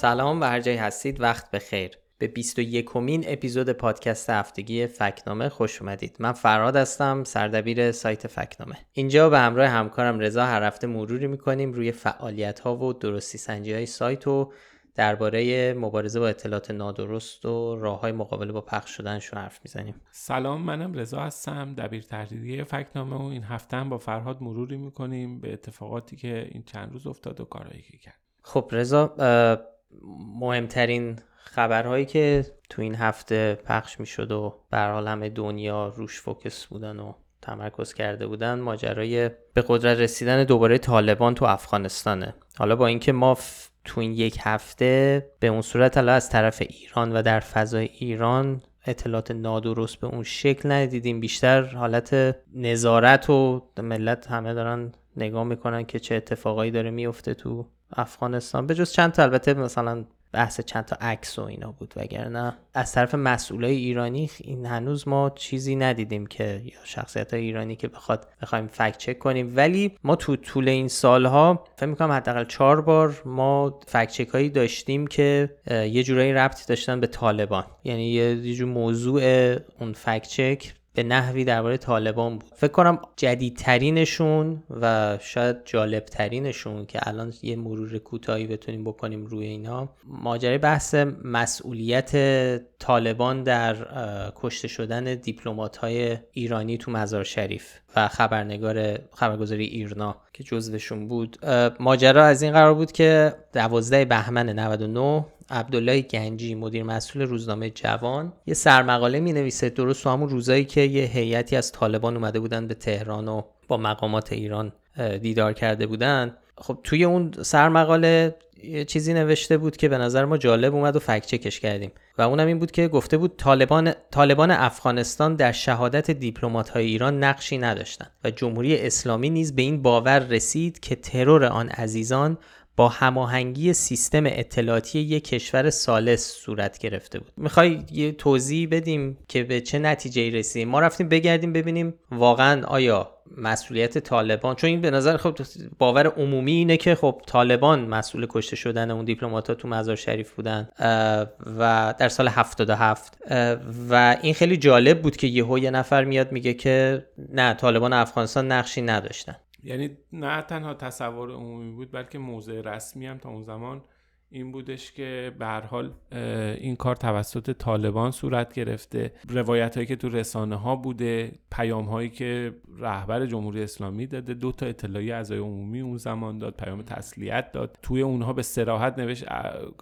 سلام و هر جایی هستید وقت بخیر. به 21 کمین اپیزود پادکست هفتگی فکنامه خوش اومدید. من فراد هستم سردبیر سایت فکنامه. اینجا به همراه همکارم رضا هر هفته مروری می‌کنیم. روی فعالیت ها و درستی سنجی های سایت و درباره مبارزه با اطلاعات نادرست و راه های مقابله با پخش شدنشون حرف می‌زنیم. سلام منم رضا هستم دبیر تحریریه فکنامه و این هفته هم با فرهاد مروری می‌کنیم به اتفاقاتی که این چند روز افتاد و کارهایی که کرد. خب رضا مهمترین خبرهایی که تو این هفته پخش می‌شد و بر همه دنیا روش فوکس بودن و تمرکز کرده بودن ماجرای به قدرت رسیدن دوباره طالبان تو افغانستانه. حالا با اینکه ما تو این یک هفته به اون صورت حالا از طرف ایران و در فضای ایران اطلاعات نادرست به اون شکل ندیدیم. بیشتر حالت نظارت و ملت همه دارن نگاه می‌کنن که چه اتفاقایی داره میفته تو افغانستان. به جز چند تا البته مثلا بحث چند تا عکس و اینا بود وگرنه از طرف مسئولای ایرانی این هنوز ما چیزی ندیدیم که یا شخصیت های ایرانی که بخواد بخوایم فکت چک کنیم. ولی ما تو طول این سالها فکر می‌کنم حداقل چهار بار ما فکت چک هایی داشتیم که یه جورایی ربطی داشتن به طالبان. یعنی یه جور موضوع اون فکت چک به نحوی درباره طالبان بود. فکر کنم جدیدترینشون و شاید جالبترینشون که الان یه مرور کوتاهی بتونیم بکنیم روی اینا ماجرای بحث مسئولیت طالبان در کشته شدن دیپلمات های ایرانی تو مزار شریف و خبرنگار خبرگزاری ایرنا که جزوشون بود. ماجرا از این قرار بود که 12 بهمن 99 عبدالله گنجی مدیر مسئول روزنامه جوان. یه سرمقاله می نویسه درست همون روزایی که یه هیئتی از طالبان اومده بودن به تهران و با مقامات ایران دیدار کرده بودن. خب توی اون سرمقاله یه چیزی نوشته بود که به نظر ما جالب اومد و فکت چکش کردیم. و اونم این بود که گفته بود طالبان طالبان افغانستان در شهادت دیپلمات های ایران نقشی نداشتند و جمهوری اسلامی نیز به این باور رسید که ترور آن عزیزان با هماهنگی سیستم اطلاعاتی یک کشور سالس صورت گرفته بود. می‌خوای یه توضیح بدیم که به چه نتیجه رسیدیم؟ ما رفتیم بگردیم ببینیم واقعا آیا مسئولیت طالبان چون این به نظر خب باور عمومی اینه که خب طالبان مسئول کشته شدن اون دیپلمات ها تو مزار شریف بودن و در سال 77 و این خیلی جالب بود که یهو یه نفر میاد میگه که نه طالبان افغانستان نقشی نداشتن. یعنی نه تنها تصور عمومی بود بلکه موضع رسمی هم تا اون زمان این بودش که به هر حال این کار توسط طالبان صورت گرفته. روایت هایی که تو رسانه ها بوده پیام هایی که رهبر جمهوری اسلامی داده دو تا اطلاعی اعضای عمومی اون زمان داد پیام تسلیت داد. توی اونها به سراحت نوشت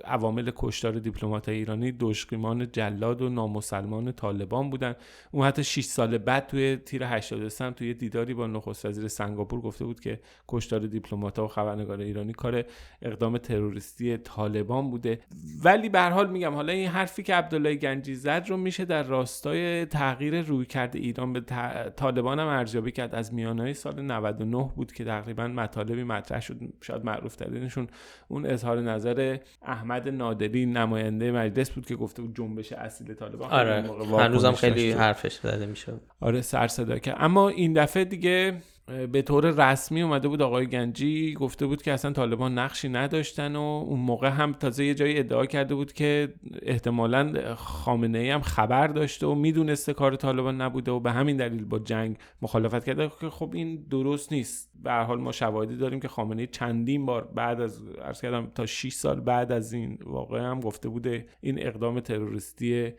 عوامل کشتار دیپلمات ایرانی دشقیمان جلاد و نامسلمان طالبان بودن. اون حتی 6 سال بعد توی تیر 83 توی دیداری با نخست وزیر سنگاپور گفته بود که کشتار دیپلمات و خبرنگار ایرانی کار اقدام تروریستی طالبان بوده. ولی به حال میگم حالا این حرفی که عبدالله گنجی زد رو میشه در راستای تغییر روی کرده ایران به طالبان هم ارزیابی کرد. از میانهای سال 99 بود که تقریبا مطالبی مطرح شد. شاید معروف ترینشون اون اظهار نظر احمد نادری نماینده مجلس بود که گفته بود جنبش اصیل طالبان آره هنوزم خیلی حرفش زده میشه آره سر صدا کرد. اما این دفعه دیگه به طور رسمی اومده بود آقای گنجی گفته بود که اصلا طالبان نقشی نداشتن و اون موقع هم تازه یه جایی ادعا کرده بود که احتمالا خامنه ای هم خبر داشته و می‌دونسته کار طالبان نبوده و به همین دلیل با جنگ مخالفت کرده. که خب این درست نیست. به هر حال ما شواهدی داریم که خامنه چندین بار بعد از عرض کردم تا 6 سال بعد از این واقعه هم گفته بوده این اقدام تروریستی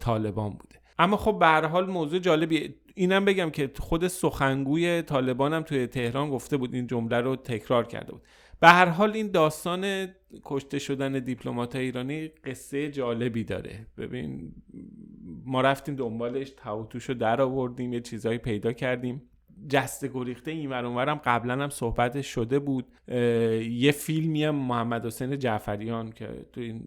طالبان بوده. اما خب به هر حال موضوع جالبی اینم بگم که خود سخنگوی طالبان هم توی تهران گفته بود این جمله رو تکرار کرده بود. به هر حال این داستان کشته شدن دیپلمات ایرانی قصه جالبی داره. ببین ما رفتیم دنبالش تاوتوش رو در آوردیم یه چیزهایی پیدا کردیم. جست گریخته این هم قبلا هم صحبت شده بود. یه فیلمی هم محمد حسین جعفریان که تو این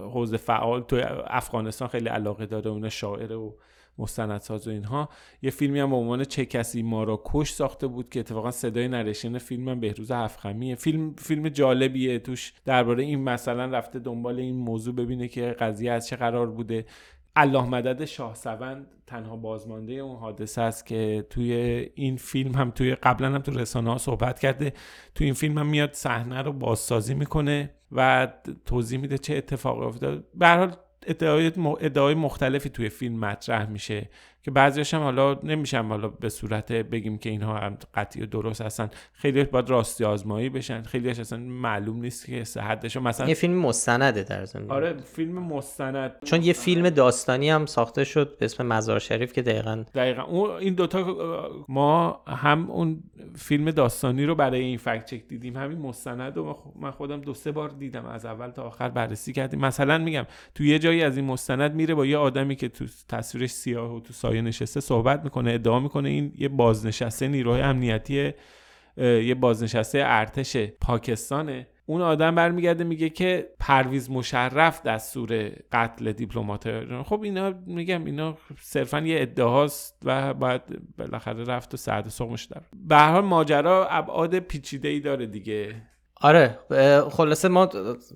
حوزه فعال تو افغانستان خیلی علاقه داره اون شاعره و مستندساز و اینها. یه فیلمی هم به عنوان چه کسی ما را کش ساخته بود که اتفاقا صدای نریشن فیلم هم بهروز هفخمیه فیلم فیلم جالبیه توش. درباره این مثلا رفته دنبال این موضوع ببینه که قضیه از چه قرار بوده. الله مدد شاه سوند تنها بازمانده اون حادثه است که توی این فیلم هم توی قبلا هم تو رسانه ها صحبت کرده. توی این فیلم هم میاد صحنه رو بازسازی می‌کنه و توضیح میده چه اتفاقی افتاد به هر حال ادعای مختلفی توی فیلم مطرح میشه. که بعضیش هم حالا نمیشم حالا به صورت بگیم که اینها هم قطعی و درست هستن. خیلی باید راستی آزمایی بشن. خیلی اصلا معلوم نیست که صحتش مثلا یه فیلم مستنده در زمین آره فیلم مستند. چون یه فیلم داستانی هم ساخته شد به اسم مزار شریف که دقیقا دقیقا. اون این دوتا ما هم اون فیلم داستانی رو برای این فکت چک دیدیم. همین مستند و من خودم دو سه بار دیدم. از اول تا آخر بررسی کردیم. مثلا میگم تو یه جایی از این مستند میره با یه آدمی که تو تصویرش سیاه و تو سایه نشسته صحبت می‌کنه ادعا می‌کنه این یه بازنشسته نیروهای امنیتی یه بازنشسته ارتش پاکستانه. اون آدم برمیگرده میگه که پرویز مشرف دستور قتل دیپلمات. خب اینا میگم اینا صرفا یه ادعاست و باید بالاخره رفت و سعد سقمش در به هر حال ماجرا ابعاد پیچیده ای داره دیگه. آره خلاصه ما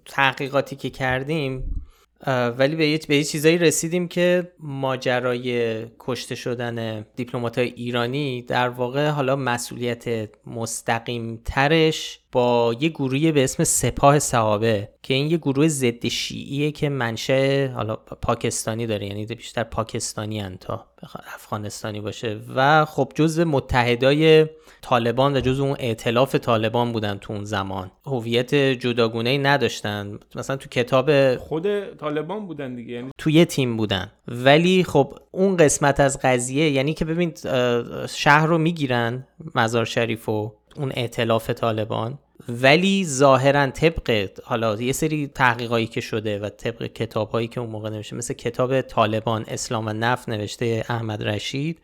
تحقیقاتی که کردیم ولی به یه, به یه چیزایی رسیدیم که ماجرای کشته شدن دیپلمات ایرانی در واقع حالا مسئولیت مستقیم ترش با یه گروهی به اسم سپاه صحابه که این یه گروه ضد شیعیه که منشه حالا پاکستانی داره یعنی بیشتر پاکستانی تا افغانستانی باشه. و خب جزء متحدای طالبان و جزء اون ائتلاف طالبان بودن تو اون زمان. هویت جداگونه ای نداشتن. مثلا تو کتاب خود طالبان بودن دیگه یعنی تو یه تیم بودن. ولی خب اون قسمت از قضیه یعنی که ببین شهر رو می‌گیرن مزار شریف و اون ائتلاف طالبان. ولی ظاهرا طبق حالا یه سری تحقیقایی که شده و طبق کتابهایی که اون موقع نوشته مثل کتاب طالبان اسلام و نفت نوشته احمد رشید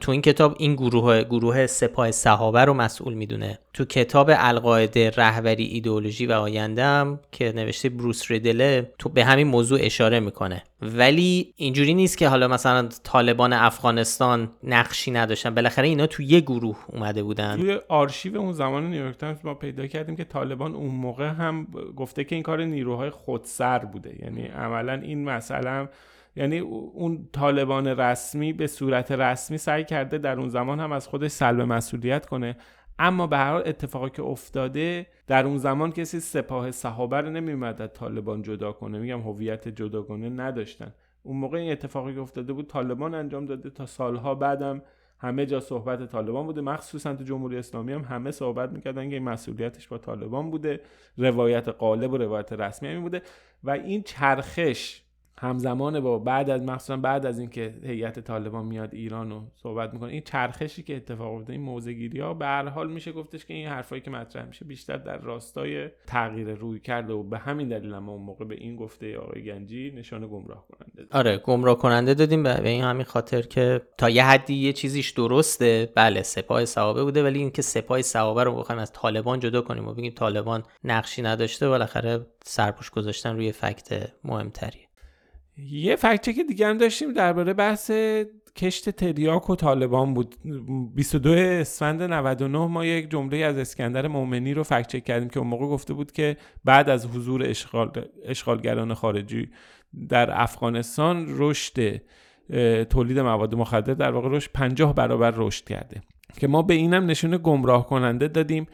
تو این کتاب این گروه گروه سپاه صحابه رو مسئول می‌دونه. تو کتاب القاعده رهبری ایدئولوژی و آینده هم که نوشته بروس ریدله تو به همین موضوع اشاره می‌کنه. ولی اینجوری نیست که حالا مثلا طالبان افغانستان نقشی نداشتن. بالاخره اینا تو یه گروه اومده بودن. توی آرشیو اون زمان نیویورک تایمز ما پیدا کردیم که طالبان اون موقع هم گفته که این کار نیروهای خودسر بوده. یعنی عملا این مسئله یعنی اون طالبان رسمی به صورت رسمی سعی کرده در اون زمان هم از خودش سلب مسئولیت کنه. اما به هر حال اتفاقی که افتاده در اون زمان کسی سپاه صحابه رو نمیومد طالبان جدا کنه. میگم هویت جداگانه نداشتن. اون موقع این اتفاقی که افتاده بود طالبان انجام داده. تا سالها بعدم همه جا صحبت طالبان بوده. مخصوصا تو جمهوری اسلامی هم همه صحبت می‌کردن که این مسئولیتش با طالبان بوده. روایت قالب و روایت رسمی همین بوده. و این چرخش همزمان با بعد از مخصوصا بعد از اینکه هیئت طالبان میاد ایران و صحبت می‌کنه این چرخشی که اتفاق افتاده این موزگیری ها به هر حال میشه گفتش که این حرفایی که مطرح میشه بیشتر در راستای تغییر روی کرده و به همین دلیل ما اون موقع به این گفته آقای گنجی نشانه گمراه کننده آره گمراه کننده دادیم به این همین خاطر که تا یه حدی یه چیزیش درسته بله سپاه صحابه بوده ولی اینکه سپاه صحابه رو بخوایم از طالبان جدا کنیم و بگیم طالبان نقشی نداشته بالاخره سرپوش گذاشتن روی فکت مهمتری. یه فکچه که دیگه هم داشتیم درباره بحث کشت تریاک و طالبان بود. 22 اسفند 99 ما یک جمله از اسکندر مومنی رو فکت چک کردیم که اون موقع گفته بود که بعد از حضور اشغال اشغالگران خارجی در افغانستان رشد تولید مواد مخدر در واقع رشد 50 برابر رشد کرده. که ما به اینم نشون گمراه کننده دادیم.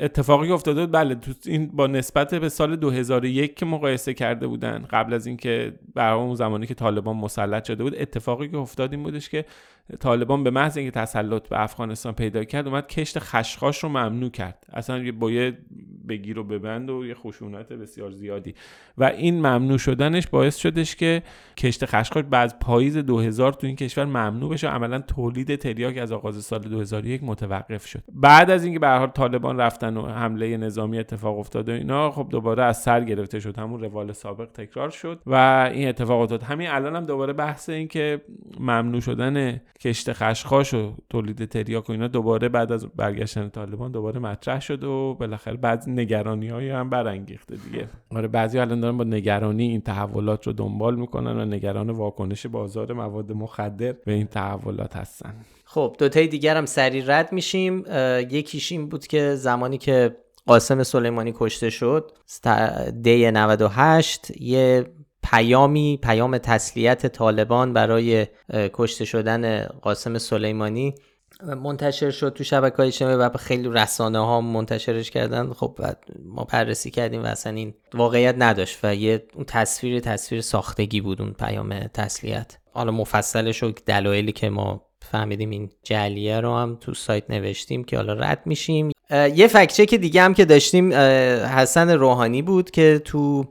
اتفاقی افتاده بود. بله تو این با نسبت به سال 2001 که مقایسه کرده بودن قبل از اینکه بر اون زمانی که طالبان مسلط شده بود اتفاقی که افتاد این بودش که طالبان به محض اینکه تسلط به افغانستان پیدا کرد اومد کشت خشخاش رو ممنوع کرد. اصلا یه بایه بگیر و ببند و یه خشونت بسیار زیادی. و این ممنوع شدنش باعث شدش که کشت خشخاش بعد پاییز 2000 تو این کشور ممنوع بشه عملا تولید تریاک از آغاز سال 2001 متوقف شد. بعد از اینکه به حال طالبان رفتن و حمله نظامی اتفاق افتاد و اینا خب دوباره از سر گرفته شد. همون روال سابق تکرار شد و این اتفاق افتاد. همین الان هم دوباره بحث این که ممنوع شدن کشت خشخاش و تولید تریاک و اینا دوباره بعد از برگشتن طالبان دوباره مطرح شد و بالاخره بعد نگرانی های هم برانگیخته دیگه. آره بعضی الان دارن با نگرانی این تحولات رو دنبال می‌کنن و نگران واکنش بازار مواد مخدر به این تحولات هستن. خب دوتای دیگر هم سری رد میشیم. یکیش این بود که زمانی که قاسم سلیمانی کشته شد دی 98 یه پیامی پیام تسلیت طالبان برای کشته شدن قاسم سلیمانی. منتشر شد تو شبکه های اجتماعی و خیلی رسانه ها منتشرش کردن. خب ما بررسی کردیم و اصلا این واقعیت نداشت و یه اون تصویر تصویر ساختگی بود اون پیام تسلیت. حالا مفصلش و دلایلی که ما فهمیدیم این جلیه رو هم تو سایت نوشتیم که حالا رد میشیم. یه فکچه که دیگه هم که داشتیم حسن روحانی بود که تو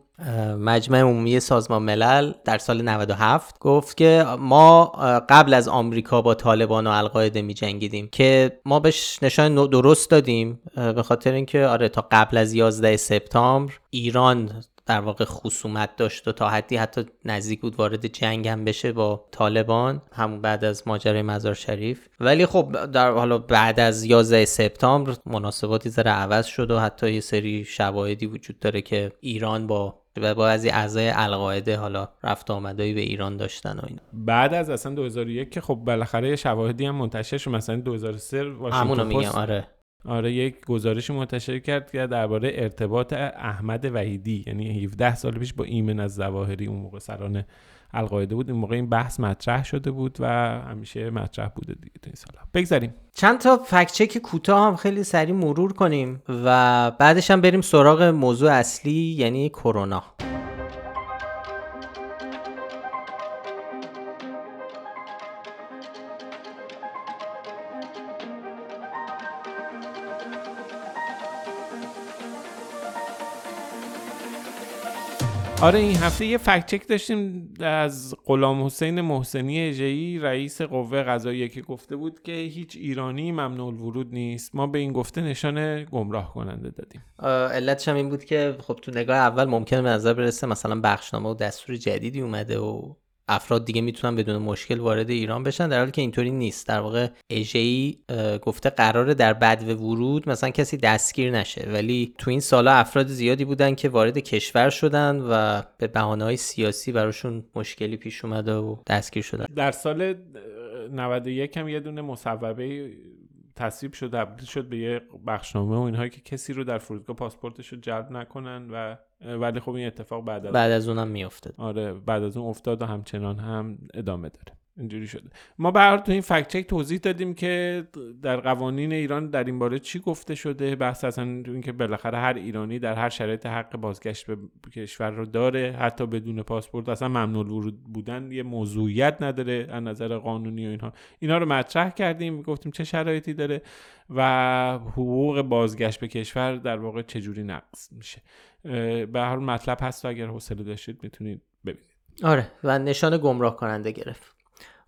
مجمع عمومی سازمان ملل در سال 97 گفت که ما قبل از آمریکا با طالبان و القاعده می جنگیدیم که ما بهش نشان درست دادیم به خاطر اینکه آره تا قبل از 11 سپتامبر ایران در واقع خصومت داشت و تا حدی حتی نزدیک بود وارد جنگ هم بشه با طالبان همون بعد از ماجرای مزار شریف. ولی خب در حالا بعد از 11 سپتامبر مناسباتی ذره عوض شد و حتی یه سری شواهدی وجود داره که ایران با و با از اعضای القاعده حالا رفت آمدایی به ایران داشتن و اینا. بعد از اصلا 2001 که خب بالاخره شواهدی هم منتشر شد مثلا 2003 همونو میگم آره. آره یک گزارشی منتشر کرد که درباره ارتباط احمد وحیدی یعنی 17 سال پیش با ایمن از زواهری اون موقع سران القاعده بود این موقع این بحث مطرح شده بود و همیشه مطرح بوده دیگه این سالا. بگذاریم. چند تا چک کوتاه هم خیلی سریع مرور کنیم و بعدش هم بریم سراغ موضوع اصلی یعنی کرونا. آره این هفته یه فکت چک داشتیم از غلام حسین محسنی اجهی رئیس قوه قضاییه که گفته بود که هیچ ایرانی ممنوع ورود نیست. ما به این گفته نشان گمراه کننده دادیم. علتش هم این بود که خب تو نگاه اول ممکنه به نظر برسه مثلا بخشنامه و دستور جدیدی اومده و افراد دیگه می‌تونن بدون مشکل وارد ایران بشن در حالی که اینطوری نیست. در واقع اژه‌ای گفته قراره در بدو ورود مثلا کسی دستگیر نشه. ولی تو این سالا افراد زیادی بودن که وارد کشور شدن و به بهانه‌های سیاسی براشون مشکلی پیش اومده و دستگیر شدن. در سال 91 هم یه دونه مصوبه تصویب شد تبدیل شد به یه بخشنامه و اینهایی که کسی رو در فرودگاه پاسپورتش رو جلب نکنن و ولی خب این اتفاق بعد از بعد از اونم میافتاد. آره بعد از اون افتاد و همچنان هم ادامه داره. اینجوری شده. ما به تو این فکت چک توضیح دادیم که در قوانین ایران در این باره چی گفته شده. بحث اصلا اینکه بالاخره هر ایرانی در هر شرایط حق بازگشت به کشور رو داره حتی بدون پاسپورت. اصلا ممنوع ورود بودن یه موضوعیت نداره از نظر قانونی و اینها. اینا رو مطرح کردیم گفتیم چه شرایطی داره و حقوق بازگشت به کشور در واقع چجوری نقض میشه. به هر مطلب هست و اگر حوصله داشتید می‌تونید ببینید. آره و نشان گمراه کننده گرفت.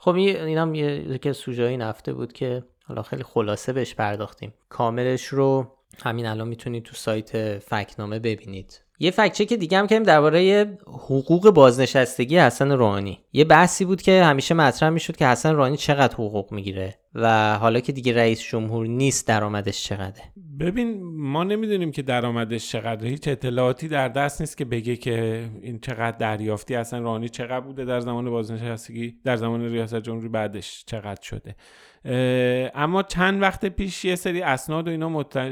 خب این هم یه سوژه این هفته بود که حالا خیلی خلاصه بهش پرداختیم. کاملش رو همین الان می‌تونید تو سایت فکنامه ببینید. یه فکچه که دیگه هم کردیم درباره حقوق بازنشستگی حسن روحانی یه بحثی بود که همیشه مطرح می‌شد که حسن روحانی چقدر حقوق می‌گیره و حالا که دیگه رئیس جمهور نیست درآمدش چقدره. ببین ما نمی‌دونیم که درآمدش چقدره. هیچ اطلاعاتی در دست نیست که بگه که این چقدر دریافتی اصلا روحانی چقدر بوده در زمان بازنشستگی در زمان ریاست جمهوری بعدش چقدر شده. اما چند وقت پیش یه سری اسناد و اینا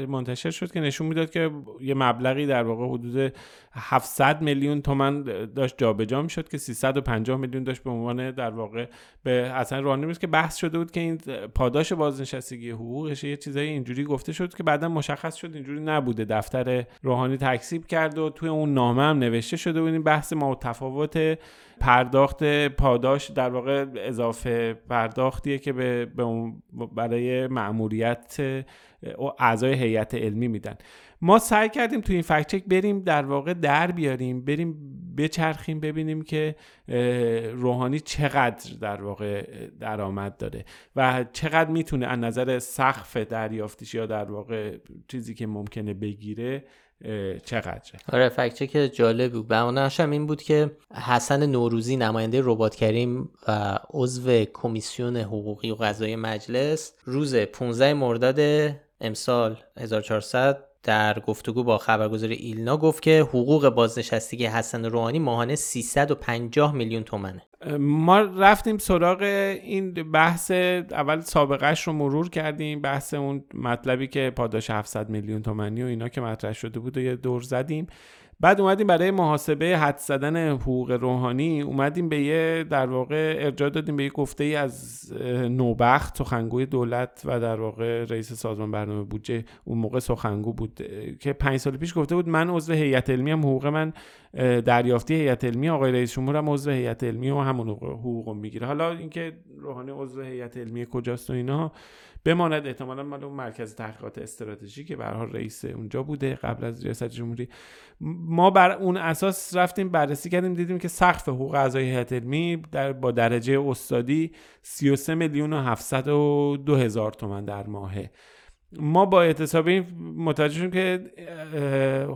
منتشر شد که نشون می‌داد که یه مبلغی در واقع حدود 700 میلیون تومن داشت جابجا می‌شد که 350 میلیون داشت به عنوان در واقع به اصلا روحانی که بحث شده بود که این پاداش بازنشستگی حقوقش یه چیزایی اینجوری گفته شد که بعدا مشخص شد اینجوری نبوده. دفتر روحانی تکسیب کرد و توی اون نامه هم نوشته شده بود این بحث ما تفاوت پرداخت پاداش در واقع اضافه پرداختیه که به, برای مأموریت اعضای هیئت علمی میدن. ما سعی کردیم تو این فکچک بریم در واقع در بیاریم بریم بچرخیم ببینیم که روحانی چقدر در واقع درآمد داره و چقدر می‌تونه از نظر سقف دریافتیش یا در واقع چیزی که ممکنه بگیره چقدره. آره فکچه که جالب بود. بهانه‌اش هم این بود که حسن نوروزی نماینده ربات کریم و عضو کمیسیون حقوقی و قضایی مجلس روز 15 مرداد امسال 1400 در گفتگو با خبرگزاری ایلنا گفت که حقوق بازنشستگی حسن روحانی ماهانه 350 میلیون تومنه. ما رفتیم سراغ این بحث اول سابقهش رو مرور کردیم بحث اون مطلبی که پاداش 700 میلیون تومنی و اینا که مطرح شده بود و یه دور زدیم. بعد اومدیم برای محاسبه حد زدن حقوق روحانی اومدیم به یه در واقع ارجاع دادیم به یه گفته ای از نوبخت سخنگوی دولت و در واقع رئیس سازمان برنامه بودجه. اون موقع سخنگو بود که پنج سال پیش گفته بود من عضو هیئت علمی هم حقوق من دریافتی هیئت علمی آقای رئیس جمهور هم عضو هیئت علمی و همون حقوق می‌گیره. حالا اینکه روحانی عضو هیئت علمی کجاست و اینا بماند احتمالا مال اون مرکز تحقیقات استراتژی که به حال رئیس اونجا بوده قبل از ریاست جمهوری. ما بر اون اساس رفتیم بررسی کردیم دیدیم که سقف حقوق اعضای هیئت علمی در با درجه استادی 33 میلیون و 702 هزار تومن در ماهه. ما با اعتصاب این متوجه شدیم که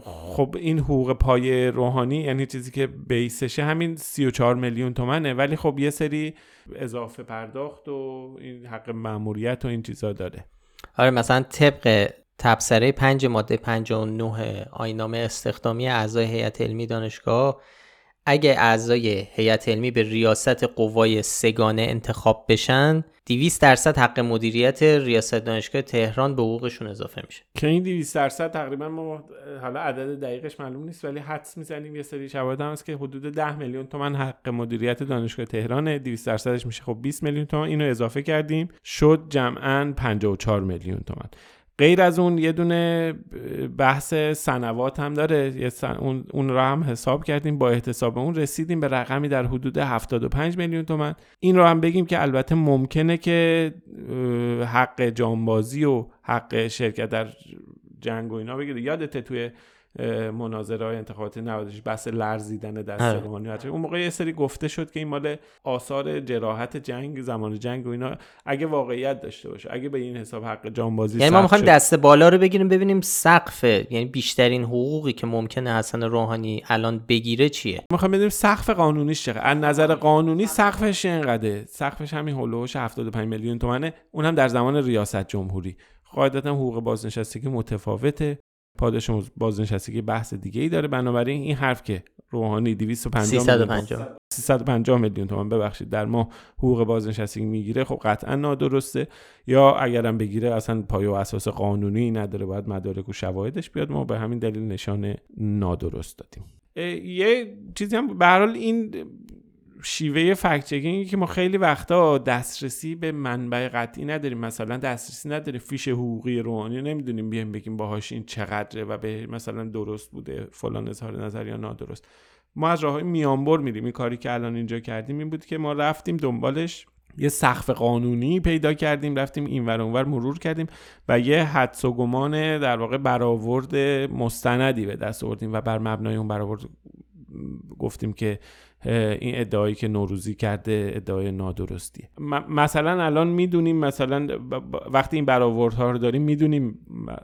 خب این حقوق پای روحانی یعنی چیزی که بیسشه همین 34 میلیون تومنه ولی خب یه سری اضافه پرداخت و این حق مأموریت و این چیزا داره. آره مثلا طبق تبصره 5 ماده 59 آینامه استخدامی اعضای هیئت علمی دانشگاه اگه اعضای هیئت علمی به ریاست قوای سگانه انتخاب بشن 200 درصد حق مدیریت ریاست دانشگاه تهران به حقوقشون اضافه میشه. که این 200 درصد تقریبا ما حالا عدد دقیقش معلوم نیست ولی حدس می‌زنیم یه سری شواهد هم هست که حدود 10 میلیون تومن حق مدیریت دانشگاه تهران 200 درصدش میشه. خب 20 میلیون تومن اینو اضافه کردیم شد جمعا 54 میلیون تومن غیر از اون یه دونه بحث سنوات هم داره. اون, اون را هم حساب کردیم با احتساب اون رسیدیم به رقمی در حدود 75 میلیون تومن این رو هم بگیم که البته ممکنه که حق جانبازی و حق شرکت در جنگ و اینا بگیره. یادته توی مناظره های انتخابات 96 بحث لرزیدن دست آره. روحانی اون موقع یه سری گفته شد که این مال آثار جراحت جنگ زمان جنگ و اینا اگه واقعیت داشته باشه اگه به این حساب حق جانبازی یعنی ما می‌خوایم دست بالا رو بگیریم ببینیم سقف یعنی بیشترین حقوقی که ممکنه حسن روحانی الان بگیره چیه؟ می‌خوایم بدونیم سقف قانونیش چقدر. از نظر قانونی سقفش اینقدره. سقفش همین هولوش 75 میلیون تومنه. اون هم در زمان ریاست جمهوری. قاعدتا حقوق بازنشستگی متفاوته. پاداش بازنشستگی بحث دیگه ای داره. بنابراین این حرف که روحانی 250 350 350 میلیون تومان ببخشید در ما حقوق بازنشستگی می‌گیره خب قطعا نادرسته. یا اگرم بگیره اصلا پایه و اساس قانونی نداره باید مدارک و شواهدش بیاد. ما به همین دلیل نشان نادرست دادیم. یه چیزی هم به این شیوه فکت چکینگی که ما خیلی وقتا دسترسی به منبع قطعی نداریم. مثلا دسترسی نداریم فیش حقوقی روحانی نمی‌دونیم بیایم بگیم باهاش این چقدره و به مثلا درست بوده فلان اظهار نظر یا نادرست. ما از راه میانبر میریم. این کاری که الان اینجا کردیم این بود که ما رفتیم دنبالش. یه سقف قانونی پیدا کردیم رفتیم این ور اونور مرور کردیم و یه حدس و گمان در واقع برآورد مستندی به دست آوردیم و بر مبنای اون برآورد گفتیم که این ادعایی که نوروزی کرده ادعای نادرستیه مثلا الان می‌دونیم مثلا وقتی این برآوردها رو داریم می‌دونیم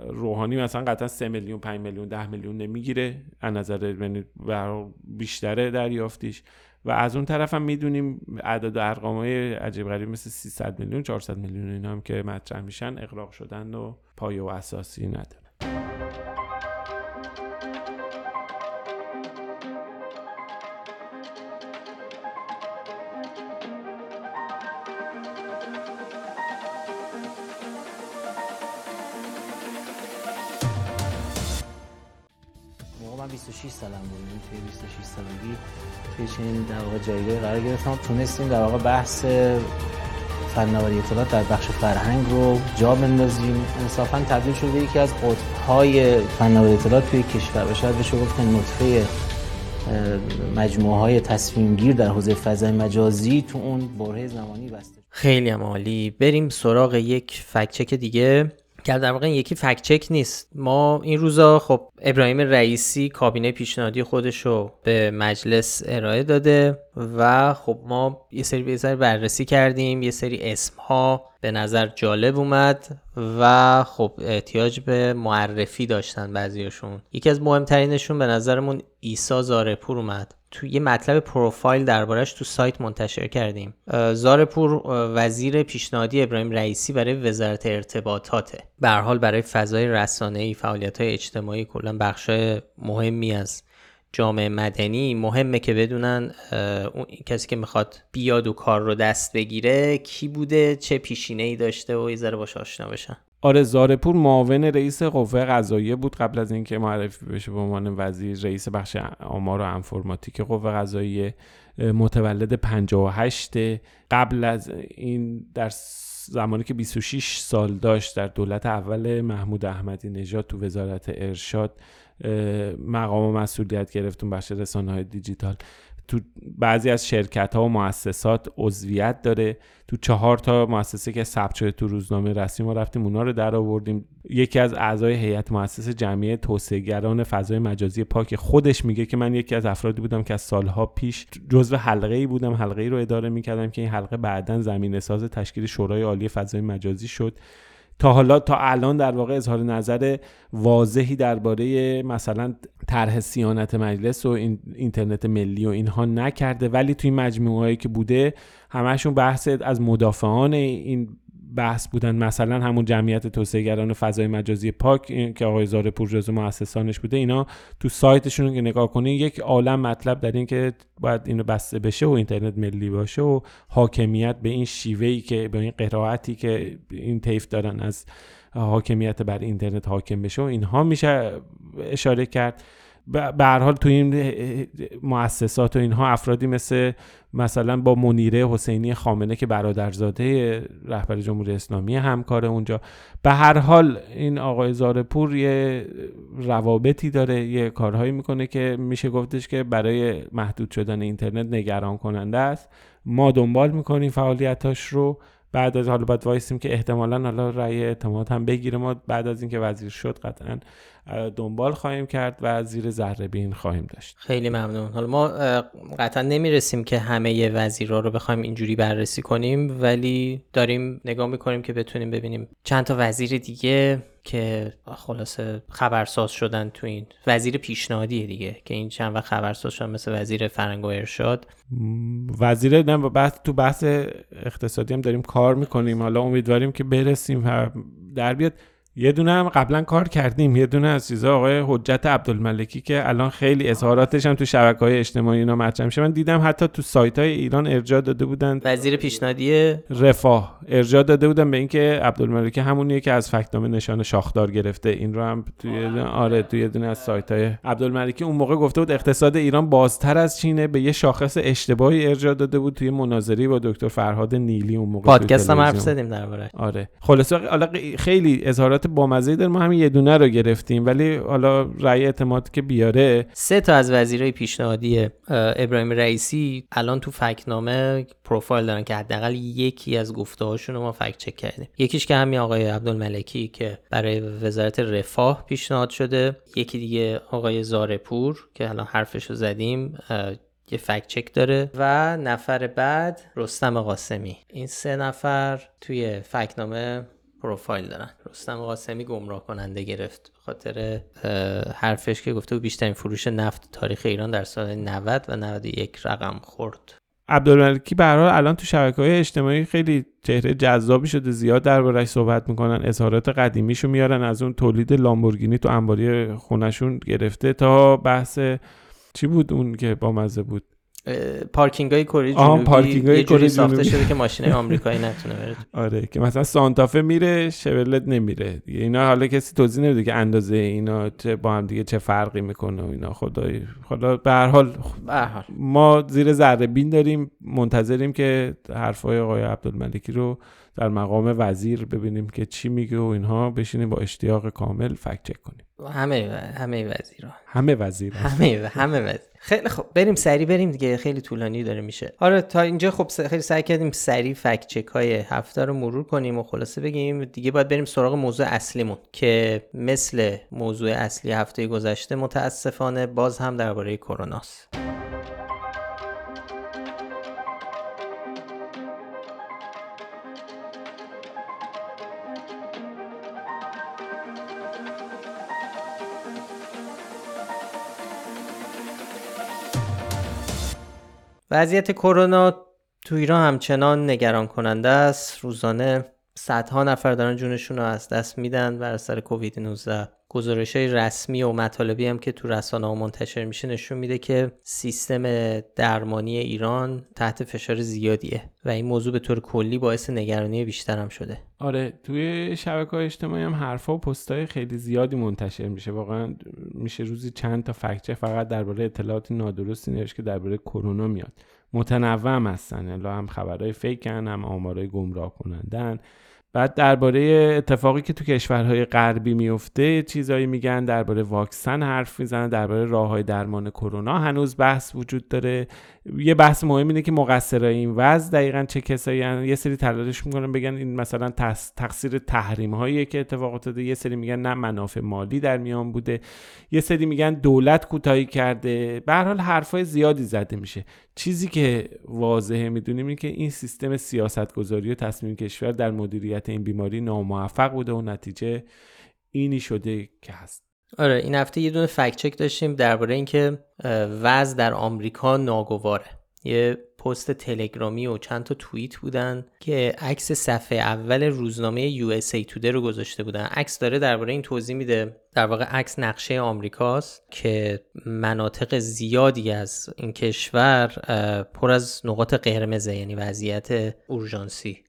روحانی مثلا قطعا 3 میلیون 5 میلیون 10 میلیون نمی‌گیره. از نظر یعنی بیشتره دریافتیش. و از اون طرف هم می‌دونیم اعداد و ارقامای عجیب غریب مثل 300 میلیون 400 میلیون اینا هم که مطرح میشن اقراق شدن و پایه و اساسی نداره. 26 سالم بود. یعنی توی 26 سالگی توی چنین در واقع جایگاه قرار گرفتم. تونستیم در واقع بحث فناوری اطلاعات در بخش فرهنگ رو جا بندازیم. انصافا تبدیل شده به یکی از قطب‌های فناوری اطلاعات توی کشور و شاید بشه گفت نطفه مجموعه های تصمیم گیر در حوزه فضای مجازی تو اون بره زمانی بسته خیلی عالی. بریم سراغ یک فکچک دیگه. که در واقع یکی فکت چک نیست. ما این روزا خب ابراهیم رئیسی کابینه پیشنهادی خودش رو به مجلس ارائه داده و خب ما یه سری به سری بررسی کردیم یه سری اسم ها به نظر جالب اومد و خب احتیاج به معرفی داشتن بعضیشون یکی از مهمترینشون به نظرمون ایسا زارپور اومد. تو یه مطلب پروفایل دربارش تو سایت منتشر کردیم. زارپور وزیر پیشنهادی ابراهیم رئیسی برای وزارت ارتباطاته. به حال برای فضای رسانه‌ای فعالیت‌های اجتماعی کلا بخشای مهمی از جامعه مدنی مهمه که بدونن اون کسی که می‌خواد بیاد و کار رو دست بگیره کی بوده چه پیشینه ای داشته و یه ذره باش آشنا بشن. آره زارپور معاون رئیس قوه قضاییه بود قبل از اینکه معرفی بشه به عنوان وزیر رئیس بخش آمار و انفرماتیک قوه قضاییه متولد 58 قبل از این در زمانی که 26 سال داشت در دولت اول محمود احمدی نژاد تو وزارت ارشاد مقام و مسئولیت گرفتون بخش رسانه های دیجیتال. تو بعضی از شرکت ها و مؤسسات عضویت داره. تو چهار تا مؤسسه که ثبت شده تو روزنامه رسمی ما رفتیم اونا رو در آوردیم. یکی از اعضای هیئت مؤسس جمعیه توسعهگران فضای مجازی پاک خودش میگه که من یکی از افرادی بودم که از سالها پیش جزو حلقه ای بودم حلقه ای رو اداره می‌کردم که این حلقه بعدا زمینه ساز تشکیل شورای عالی فضای مجازی شد. تا حالا تا الان در واقع اظهار نظر واضحی درباره مثلا طرح سیانت مجلس و اینترنت ملی و اینها نکرده. ولی توی مجموعه هایی که بوده همشون بحث از مدافعان این بحث بودن. مثلا همون جمعیت توسعهگران فضای مجازی پاک که آقای زارپور جزو مؤسسانش بوده اینا تو سایتشون که نگاه کنین یک عالم مطلب در این که باید اینو بسته بشه و اینترنت ملی باشه و حاکمیت به این شیوهی که به این قرائتی که این طیف دارن از حاکمیت بر اینترنت حاکم بشه و اینها میشه اشاره کرد. به هر حال تو این مؤسسات و اینها افرادی مثل مثلا با منیره حسینی خامنه که برادرزاده رهبر جمهوری اسلامی همکار اونجا. به هر حال این آقای زارپور یه روابطی داره یه کارهایی می‌کنه که میشه گفتش که برای محدود شدن اینترنت نگران کننده است. ما دنبال می‌کنیم فعالیتاش رو. بعد از حالا باید وایسیم که احتمالا حالا رأی اعتماد هم بگیره. ما بعد از اینکه وزیر شد قطعا دنبال خواهیم کرد و زیر ذره بین خواهیم داشت. خیلی ممنون. حالا ما قطعا نمی‌رسیم که همه وزیرا رو بخوایم اینجوری بررسی کنیم ولی داریم نگاه می‌کنیم که بتونیم ببینیم چند تا وزیر دیگه که خلاصه خبرساز شدن تو این. وزیر پیشنهادی دیگه که این چند وقت خبرساز شدن مثل وزیر فرنگ و ارشاد. وزیر نه بحث تو بحث اقتصادی هم داریم کار می‌کنیم. حالا امیدواریم که برسیم در بیاد. یه دونه هم قبلا کار کردیم. یه دونه از چیزا آقای حجت عبدالملکی که الان خیلی اظهاراتش هم تو شبکه های اجتماعی اینا مطرح میشه. من دیدم حتی تو سایت های ایران ارجاع داده بودن. وزیر پیشنهادی رفاه. ارجاع داده بودن به اینکه عبدالملکی همونیه که از فکتنامه نشان شاخدار گرفته. این رو هم توی آره توی دونه از سایت های عبدالملکی اون موقع گفته بود اقتصاد ایران بازتر از چینه. به یه شاخص اشتباهی ارجاع داده بود توی مناظری با دکتر فرهاد نیلی اون موقع پادکست هم حرف زدیم درباره. آره. خلاصه خیلی اظهارات بامزه داره ما همین یه دونه رو گرفتیم ولی حالا رأی اعتماد که بیاره. سه تا از وزیرای پیشنهادی ابراهیم رئیسی الان تو فکنامه پروفایل دارن که حداقل یکی از گفته هاشون رو ما فکت چک کردیم. یکیش که همین آقای عبدالملکی که برای وزارت رفاه پیشنهاد شده. یکی دیگه آقای زارپور که الان حرفش رو زدیم یه فکت چک داره. و نفر بعد رستم قاسمی. این سه نفر توی فکنامه پروفایل دارن. رستم قاسمی گمراه کننده گرفت. خاطر حرفش که گفته بیشترین فروش نفت تاریخ ایران در سال 90 و 91 رقم خورد. عبدالملکی به الان تو شبکه های اجتماعی خیلی چهره جذابی شده زیاد دربارهش صحبت می‌کنن اظهارات قدیمیشو میارن از اون تولید لامبورگینی تو انباری خونشون گرفته تا بحث چی بود اون که با مزه بود؟ پارکینگ های کره جنوبی پارکینگ های کره ساخته شده که ماشین آمریکایی نتونه بره. آره که مثلا سانتافه میره شورلت نمیره اینا حالا کسی توضیح نمیده که اندازه اینا چه با هم دیگه چه فرقی می‌کنه و اینا. خدای. خدا به هر حال ما زیر ذره بین داریم منتظریم که حرفای آقای عبدالملکی رو در مقام وزیر ببینیم که چی میگه و اینها. بشینیم با اشتیاق کامل فکت چک کنیم. همه همه وزیران همه وزیر. همه همه وزیر. خیلی خب بریم سری بریم دیگه. خیلی طولانی داره میشه. آره تا اینجا خب خیلی سعی کردیم سری فکت چک های هفته رو مرور کنیم و خلاصه بگیم. دیگه باید بریم سراغ موضوع اصلیمون که مثل موضوع اصلی هفته گذشته متاسفانه باز هم درباره کروناست وضعیت کرونا تو ایران همچنان نگران کننده است. روزانه صدها نفر دارن جونشون رو از دست میدن بر اثر کووید 19 گزارش های رسمی و مطالبی هم که تو رسانه ها منتشر میشه نشون میده که سیستم درمانی ایران تحت فشار زیادیه و این موضوع به طور کلی باعث نگرانی بیشتر هم شده. آره توی شبکه های اجتماعی هم حرفا و پستای خیلی زیادی منتشر میشه. واقعا میشه روزی چند تا فکچه فقط درباره اطلاعات نادرستی نوشت که درباره کرونا میاد. متنوع هم هستن هم خبرهای فیکن هم آمارهای گمراه کنندن. بعد درباره اتفاقی که تو کشورهای غربی میفته چیزایی میگن درباره واکسن حرف می‌زنن درباره راه های درمان کرونا هنوز بحث وجود داره. یه بحث مهم اینه که مقصرای این وضع دقیقا چه کسایی هن. یه سری تلاش می‌کنن بگن این مثلا تقصیر تحریم هایی که اتفاق افتاده. یه سری میگن نه منافع مالی در میان بوده. یه سری میگن دولت کوتاهی کرده. به هر حال حرفای زیادی زده میشه. چیزی که واضحه می‌دونیم اینه که این سیستم سیاستگذاری و تصمیم کشور در مدیریت این بیماری ناموفق بوده و نتیجه اینی شده که هست. آره این هفته یه دونه فکت چک داشتیم درباره اینکه وضع در آمریکا ناگواره. یه پست تلگرامی و چند تا توییت بودن که عکس صفحه اول روزنامه USA Today رو گذاشته بودن. عکس داره درباره این توضیح میده. در واقع عکس نقشه آمریکاست که مناطق زیادی از این کشور پر از نقاط قرمزه یعنی وضعیت اورژانسی.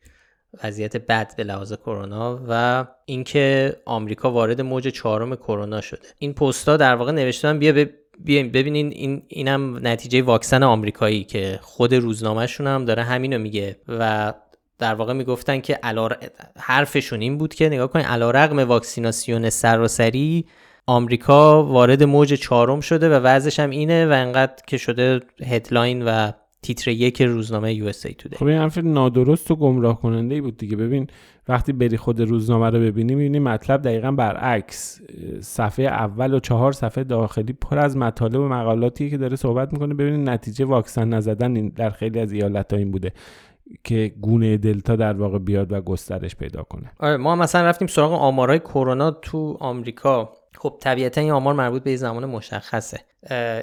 وضعیت بد به لحاظ کرونا و اینکه آمریکا وارد موج چهارم کرونا شده. این پستا در واقع نوشتن بیا بیایم ببینین این اینم نتیجه واکسن آمریکایی که خود روزنامهشون هم داره همینو میگه و در واقع می‌گفتن که علار... حرفشون این بود که نگاه کنید علا رقم واکسیناسیون سراسری آمریکا وارد موج چهارم شده و وضعش هم اینه و انقدر که شده headline و تیتر یک روزنامه USA خب این حرف نادرست و گمراه کننده ای بود دیگه. ببین وقتی بری خود روزنامه رو ببینی می‌بینی مطلب دقیقا برعکس. صفحه اول و چهار صفحه داخلی پر از مطالب و مقالاتی که داره صحبت می‌کنه. ببینید نتیجه واکسن نزدن در خیلی از ایالت این بوده که گونه دلتا در واقع بیاد و گسترش پیدا کنه. آره ما مثلا رفتیم سراغ آمارای کرونا تو آمریکا. خب طبیعتا این آمار مربوط به زمان مشخصه.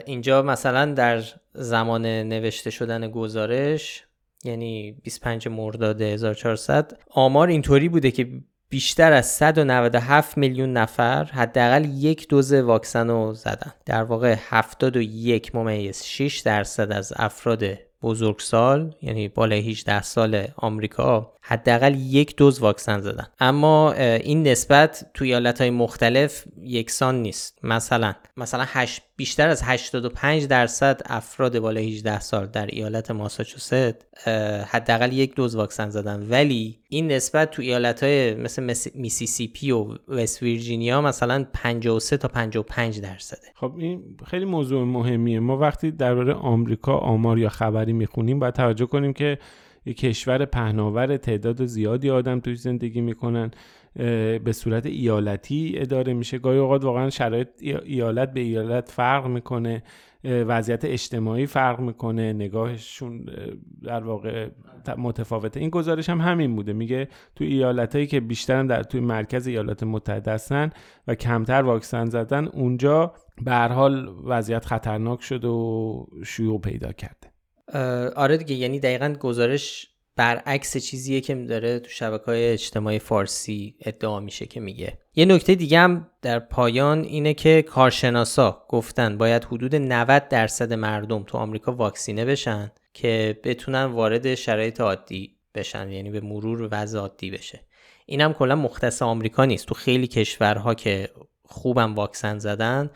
اینجا مثلا در زمان نوشته شدن گزارش یعنی 25 مرداد 1400 آمار اینطوری بوده که بیشتر از 197 میلیون نفر حداقل یک دوز واکسن رو زدن. در واقع 71 ممیز 6 درصد از افراد بزرگسال یعنی بالای 18 سال آمریکا حداقل یک دوز واکسن زدن. اما این نسبت تو ایالت های مختلف یکسان نیست. مثلا مثلا هش بیشتر از 85 درصد افراد بالای 18 سال در ایالت ماساچوست حداقل یک دوز واکسن زدن. ولی این نسبت تو ایالت های مثل میسیسیپی و وست ویرجینیا مثلا 53 تا 55 درصده. خب این خیلی موضوع مهمیه. ما وقتی درباره آمریکا آمار یا خبری می‌خونیم باید توجه کنیم که یک کشور پهناور تعداد زیادی آدم توش زندگی می‌کنن به صورت ایالتی اداره میشه. گاهی اوقات واقعا شرایط ایالت به ایالت فرق می‌کنه وضعیت اجتماعی فرق می‌کنه نگاهشون در واقع متفاوته. این گزارش هم همین بوده. میگه تو ایالت هایی که بیشتر در توی مرکز ایالات متحده هستن و کمتر واکسن زدن اونجا به حال وضعیت خطرناک شد و شیوع پیدا کرده. آره دیگه یعنی دقیقا گزارش برعکس چیزیه که داره تو شبکه های اجتماعی فارسی ادعا میشه که میگه. یه نکته دیگه هم در پایان اینه که کارشناسا گفتن باید حدود 90 درصد مردم تو آمریکا واکسینه بشن که بتونن وارد شرایط عادی بشن یعنی به مرور وضع عادی بشه. اینم کلا مختص آمریکا نیست. تو خیلی کشورها که خوبم واکسن زدن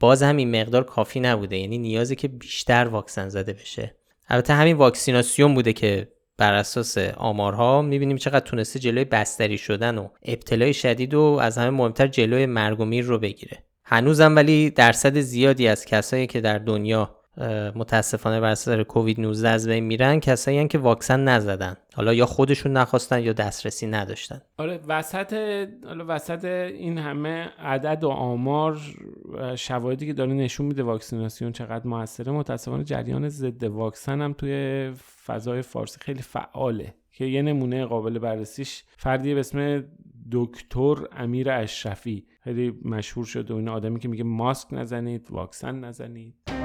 باز هم این مقدار کافی نبوده. یعنی نیازه که بیشتر واکسن زده بشه. البته همین واکسیناسیون بوده که بر اساس آمارها می‌بینیم چقدر تونسته جلوی بستری شدن و ابتلای شدید و از همه مهمتر جلوی مرگ و میر رو بگیره. هنوزم ولی درصد زیادی از کسایی که در دنیا متاسفانه بر اثر کووید 19 از بین میرن کسایی که واکسن نزدن. حالا یا خودشون نخواستن یا دسترسی نداشتن. آره وسط حالا وسط این همه عدد و آمار شواهدی که داره نشون میده واکسیناسیون چقدر موثره متاسفانه جریان ضد واکسن هم توی فضای فارسی خیلی فعاله که یه نمونه قابل بررسیش فردی به اسم دکتر امیر اشرفی. خیلی مشهور شده و این آدمی که میگه ماسک نزنید واکسن نزنید.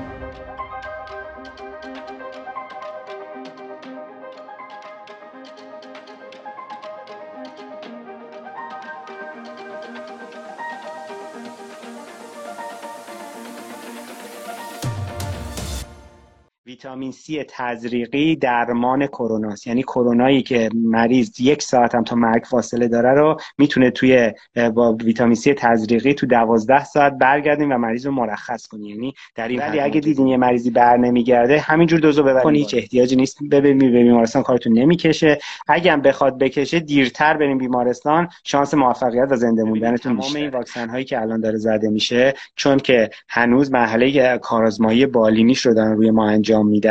ویتامین سی تزریقی درمان کرونا یعنی کرونایی که مریض یک ساعت هم تا مرگ فاصله داره رو می‌تونه توی با ویتامین سی تزریقی تو دوازده ساعت برگردیم و مریض رو مرخص کنی یعنی در این ولی اگه دیدین یه مریضی بر نمیگرده همینجور دوزو ببرین هیچ احتیاجی نیست. ببینید به بیمارستان کارتون نمی‌کشه. اگه هم بخواد بکشه دیرتر بریم بیمارستان. شانس موفقیت و زنده موندنتون تمام این واکسن هایی که الان داره زده میشه چون که هنوز مرحله کارآزمایی بالینیش رو دارن روی ما انجام میدن.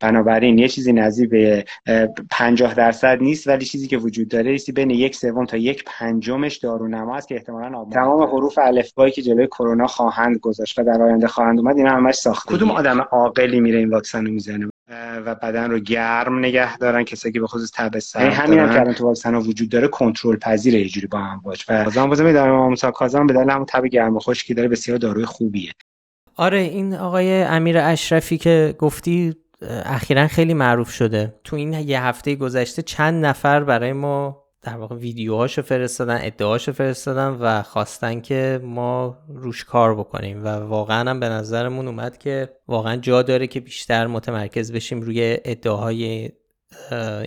بنابراین یه چیزی نزدیک به 50 درصد نیست ولی چیزی که وجود داره ایستی بین یک سوم تا یک پنجمش دارونما است که احتمالاً تمام حروف الفبایی که جلوی کرونا خواهند گذاشت و در آینده خواهند اومد اینا همش ساخته کدوم آدم عاقلی میره این واکسن رو می‌زنه؟ و بدن رو گرم نگه دارن کسایی که به خصوص تب سرد همین هم که الان تو واکسن ها وجود داره کنترل پذیره یه جوری با هم باش. و بازم بازم میدارم امسا کازم به دلیل همون تب گرم و خشکی داره بسیار داروی خوبیه. آره این آقای امیر اشرفی که گفتی اخیرا خیلی معروف شده. تو این یه هفته گذشته چند نفر برای ما در واقع ویدیوهاشو فرستادن ادعاشو فرستادن و خواستن که ما روش کار بکنیم. و واقعا هم به نظرمون اومد که واقعا جا داره که بیشتر متمرکز بشیم روی ادعاهای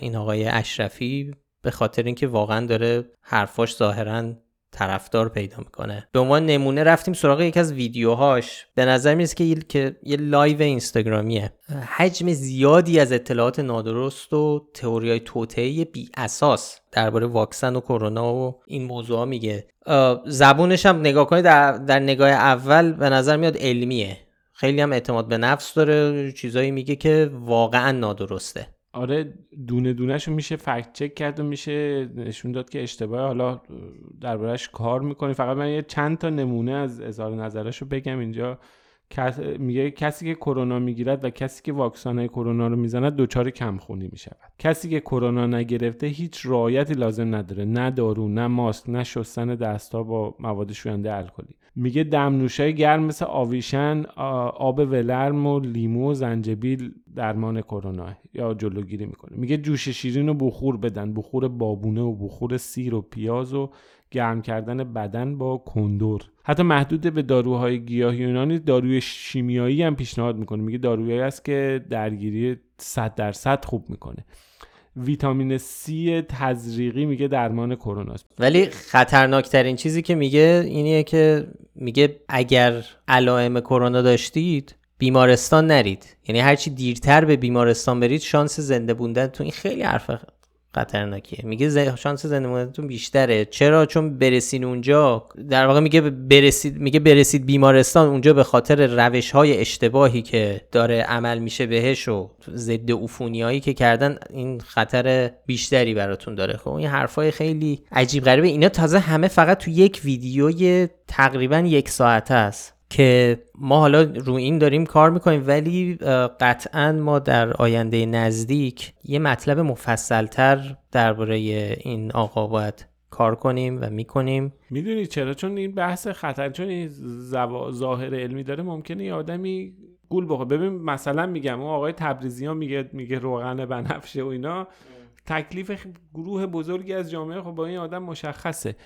این آقای اشرفی به خاطر اینکه واقعا داره حرفاش ظاهرا طرفدار پیدا می‌کنه. به عنوان نمونه رفتیم سراغ یکی از ویدیوهاش. به نظر می‌رسه که, که یه live اینستاگرامیه. حجم زیادی از اطلاعات نادرست و تئوری های توطئه بی اساس درباره واکسن و کرونا و این موضوع میگه. زبونش هم نگاه کنید در, در نگاه اول به نظر میاد علمیه. خیلی هم اعتماد به نفس داره. چیزایی میگه که واقعا نادرسته. آره دونه دونهشو میشه fact check کرد و میشه نشون داد که اشتباه. حالا دربارهش کار می‌کنی. فقط من یه چند تا نمونه از اظهار نظرشو بگم اینجا. میگه کسی که کرونا می‌گیرد و کسی که واکسن کرونا رو می‌زند دچار کمخونی می‌شود. کسی که کرونا نگرفته هیچ رعایتی لازم نداره. نه دارو نه ماسک نه شستن دستها با مواد شوینده الکلی. میگه دمنوشای گرم مثل آویشن آب ولرم و لیمو و زنجبیل درمان کرونا یا جلوگیری می‌کنه. میگه جوش شیرین و بخور بدن. بخور بابونه و بخور سیر و پیاز و گرم کردن بدن با کندور حتی محدود به داروهای گیاهی یونانی داروی شیمیایی هم پیشنهاد می‌کنه. میگه دارویی است که درگیری 100 درصد خوب می‌کنه. ویتامین C تزریقی میگه درمان کرونا ولی خطرناکترین چیزی که میگه اینیه که میگه اگر علائم کرونا داشتید بیمارستان نرید. یعنی هرچی دیرتر به بیمارستان برید شانس زنده بوندن تو این خیلی حرف خطرناکیه. میگه شانس زنده بیشتره. چرا؟ چون برسید اونجا در واقع میگه برسید میگه برسید بیمارستان اونجا به خاطر روش های اشتباهی که داره عمل میشه بهش و ضد عفونیایی که کردن این خطر بیشتری براتون داره. خب این حرفای خیلی عجیب غریبه. اینا تازه همه فقط تو یک ویدیوی تقریبا یک ساعته است. که ما حالا رو این داریم کار می‌کنیم ولی قطعا ما در آینده نزدیک یه مطلب مفصلتر درباره این آقا باید کار کنیم و می‌کنیم. می‌دونی چرا؟ چون این بحث خطر چون این ظاهر علمی داره ممکنه یه آدمی گول بخوره. ببین مثلا میگم اون آقای تبریزی ها میگه میگه روغن بنفشه و اینا. تکلیف گروه بزرگی از جامعه خب با این آدم مشخصه.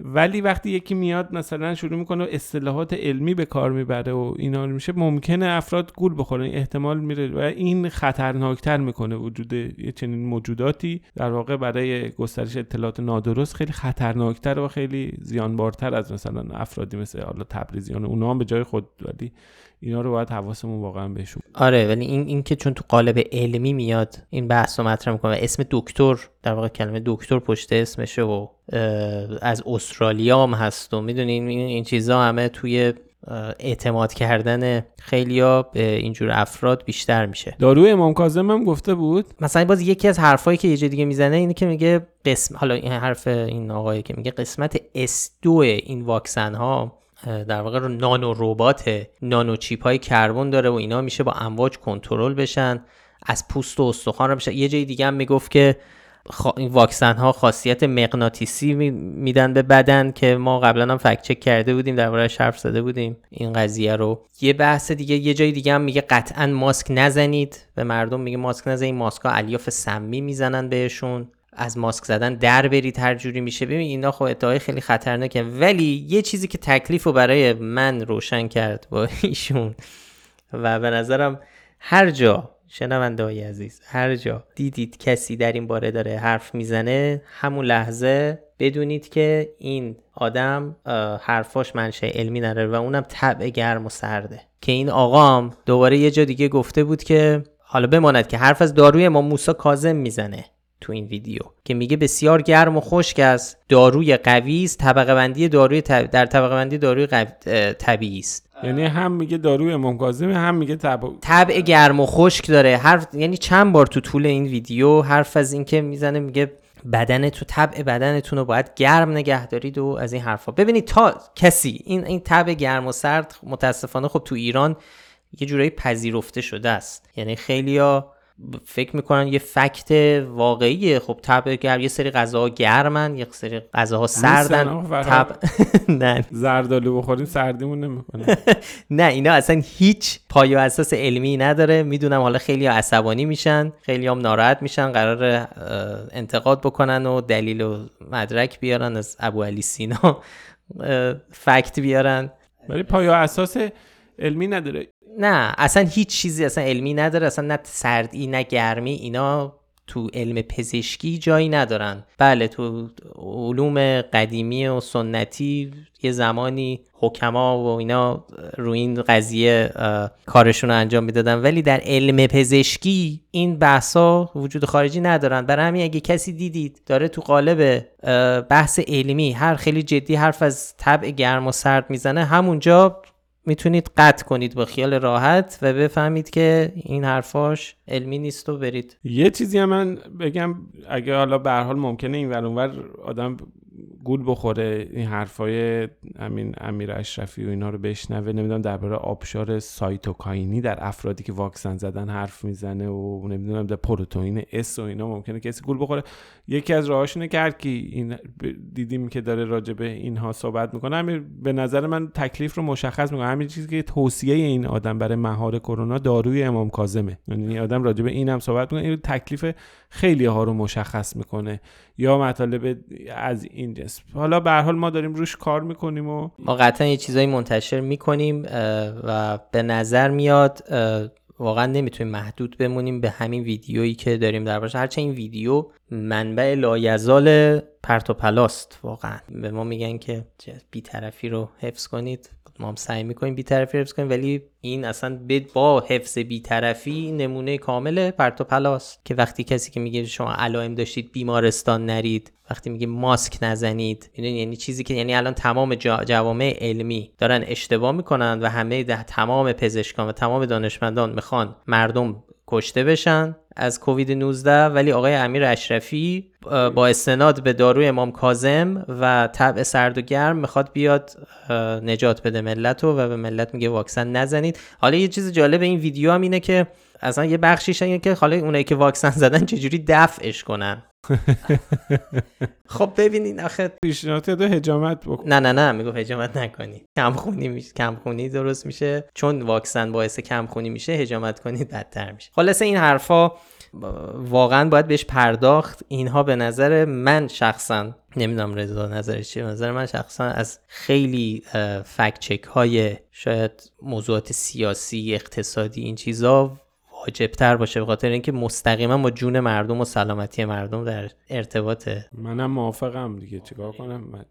ولی وقتی یکی میاد مثلا شروع می‌کنه اصطلاحات علمی به کار می‌بره و اینا میشه ممکنه افراد گول بخورن احتمال میره و این خطرناکتر می‌کنه وجود یه چنین موجوداتی. در واقع برای گسترش اطلاعات نادرست خیلی خطرناکتر و خیلی زیانبارتر از مثلا افرادی مثل حالا تبریزیان اونا هم به جای خود ولی اینا رو باید حواسمون واقعا بهشون آره ولی این این که چون تو قالب علمی میاد این بحث رو مطرح می‌کنه و اسم دکتر در واقع کلمه دکتر پشت اسمشه و از استرالیا هم هست و می‌دونین این, چیزا همه توی اعتماد کردن خیلیا به اینجور افراد بیشتر میشه. داروی امام کاظم هم گفته بود؟ مثلا باز یکی از حرفایی که یه جای دیگه می‌زنه اینه که میگه قسم حالا این حرف این آقایی که میگه قسمت S2 این واکسن ها در واقع رو نانو ربات نانو چیپ های کربن داره و اینا میشه با امواج کنترل بشن از پوست و استخوان رو بشه یه جای دیگه هم می‌گفت که واکسن ها خاصیت مغناطیسی میدن به بدن که ما قبلا هم فکت چک کرده بودیم درباره حرف زده بودیم. این قضیه رو. یه بحث دیگه یه جای دیگه هم میگه قطعا ماسک نزنید به مردم میگه ماسک نزنید. ماسک ها الیاف سمی می‌زنن بهشون. از ماسک زدن در برید هر جوری میشه. ببین اینا خب ادعای خیلی خطرناکه. ولی یه چیزی که تکلیف رو برای من روشن کرد با ایشون و به نظرم هر جا شنونده های عزیز هر جا دیدید کسی در این باره داره حرف می‌زنه همون لحظه بدونید که این آدم حرفاش منشه علمی نداره و اونم طبع گرم و سرده. که این آقام دوباره یه جا دیگه گفته بود که حالا بماند که حرف از داروی ما موسا کازم می‌زنه تو این ویدیو که میگه بسیار گرم و خشک است داروی قوی است طبقه بندی داروی در طبقه بندی داروی طبیعی است. یعنی هم میگه داروی امام کاظم هم میگه طب... طبع گرم و خشک داره. حرف یعنی چند بار تو طول این ویدیو حرف از اینکه می‌زنه میگه بدن تو طبع بدنتون رو باید گرم نگه دارید و از این حرفا. ببینید تا کسی این این طبع گرم و سرد متاسفانه خب تو ایران یه جورایی پذیرفته شده است. یعنی خیلیا فکر می‌کنن یه فکت واقعیه خب طبع گرم یه سری غذاها گرمن یه سری غذاها سردن. تب نه. زردالو بخوریم سردیمون نمی‌کنه. نه اینا اصلا هیچ پای و اساس علمی نداره. می‌دونم حالا خیلی عصبانی میشن خیلی هم ناراحت میشن قرار انتقاد بکنن و دلیل و مدرک بیارن از ابو علی سینا. فکت بیارن. ولی پای و اساس علمی نداره. نه اصلا هیچ چیزی اصلا علمی نداره اصلا نه سردی نه گرمی اینا تو علم پزشکی جایی ندارن. بله تو علوم قدیمی و سنتی یه زمانی حکما و اینا روی این قضیه کارشون رو انجام می‌دادن. ولی در علم پزشکی این بحثا وجود خارجی ندارن. برای همین اگه کسی دیدید داره تو قالب بحث علمی هر خیلی جدی حرف از طبع گرم و سرد می‌زنه همونجا می‌تونید قطع کنید با خیال راحت و بفهمید که این حرفاش علمی نیست و برید. یه چیزی هم من بگم اگه حالا به حال ممکنه این ور آدم گول بخوره این حرفای همین امیر اشرفی و اینا رو بشنوه. نمی‌دونم درباره آبشار سایتوکاینی در افرادی که واکسن زدن حرف می‌زنه و نمی‌دونم در پروتئین اس و اینا ممکنه کسی گول بخوره. یکی از راهاشونه کرد که این دیدیم که داره راجع به اینها صحبت می‌کنه. همین به نظر من تکلیف رو مشخص می‌کنه. همین چیزی که توصیه این آدم برای مهار کرونا داروی امام کاظمه. یعنی آدم راجع به اینم صحبت می‌کنه. این تکلیف خیلی ها رو مشخص می‌کنه یا مطالب از این جنس. حالا به حال ما داریم روش کار می‌کنیم و ما قطعا یه چیزایی منتشر می‌کنیم و به نظر میاد واقعا نمی‌تونیم محدود بمونیم به همین ویدیویی که داریم در باشه هرچه این ویدیو منبع لایزال پرت و پلاست واقعا. به ما میگن که بیطرفی رو حفظ کنید. ما هم سعی می‌کنیم بیطرفی حفظ کنیم ولی این اصلا با حفظ بیطرفی نمونه کامل پرت و پلاست. که وقتی کسی که میگه شما علائم داشتید بیمارستان نرید وقتی میگه ماسک نزنید یعنی چیزی که یعنی الان تمام جوامع علمی دارن اشتباه می‌کنن و همه ده تمام پزشکان و تمام دانشمندان می‌خوان مردم کشته بشن از کووید 19 ولی آقای امیر اشرفی با استناد به داروی امام کازم و طبع سرد و گرم می‌خواد بیاد نجات بده ملت و به ملت میگه واکسن نزنید. حالا یه چیز جالب این ویدیو هم اینه که اصلا یه بخشیش اینه که حالا اونایی که واکسن زدن چجوری دفعش کنن. خب ببینین آخه. پیشنهاد دو هجامت بکن. نه نه نه میگو هجامت نکنی. کمخونی میشه کمخونی درست میشه. چون واکسن باعث کمخونی میشه هجامت کنید بدتر میشه. خلاصه این حرفا واقعا باید بهش پرداخت. اینها به نظر من شخصا نمی‌دونم رضا نظرش چیه نظر من شخصا از خیلی فکت چک های شاید موضوعات سیاسی اقتصادی این چیزا واجبتر باشه به خاطر اینکه مستقیما با جون مردم و سلامتی مردم در ارتباطه. منم موافقم دیگه چیکار کنم؟ من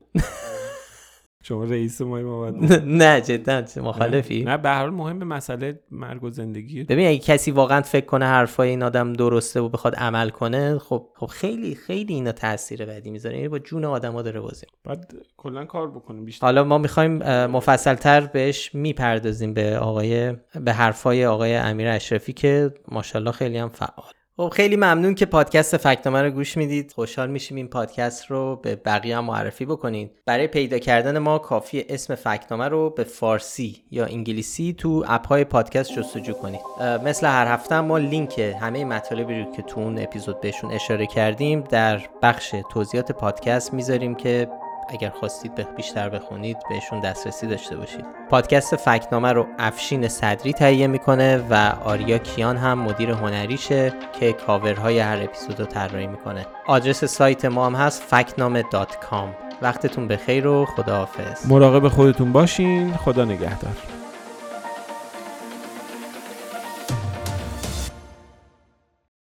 شما رئیس ما نه جدا مخالفی. نه به هر مهم مسئله مرگ و زندگی. ببین اگه کسی واقعا فکر کنه حرفای این آدم درسته و بخواد عمل کنه خب خب خیلی خیلی اینا تاثیر بدی می‌ذاره. یعنی با جون آدما داره بازی بعد کلا کار بکنیم بیشتر. حالا ما می‌خوایم مفصلتر بهش می‌پردازیم به آقای به حرفای آقای امیر اشرفی که ماشاءالله خیلی هم فعال. خب خیلی ممنون که پادکست فکتنامه رو گوش می‌دید. خوشحال میشیم این پادکست رو به بقیه هم معرفی بکنید. برای پیدا کردن ما کافی اسم فکتنامه رو به فارسی یا انگلیسی تو اپ های پادکست جستجو کنید. مثل هر هفته ما لینک همه مطالبی رو که تو اون اپیزود بهشون اشاره کردیم در بخش توضیحات پادکست می‌ذاریم که اگر خواستید به بیشتر بخونید بهشون دسترسی داشته باشید. پادکست فکنامه رو افشین صدری تهیه می‌کنه و آریا کیان هم مدیر هنریشه که کاورهای هر اپیزود رو طراحی می‌کنه. آدرس سایت ما هم هست فکنامه وقتتون بخیر و خداحافظ. مراقب خودتون باشین. خدا نگهدار.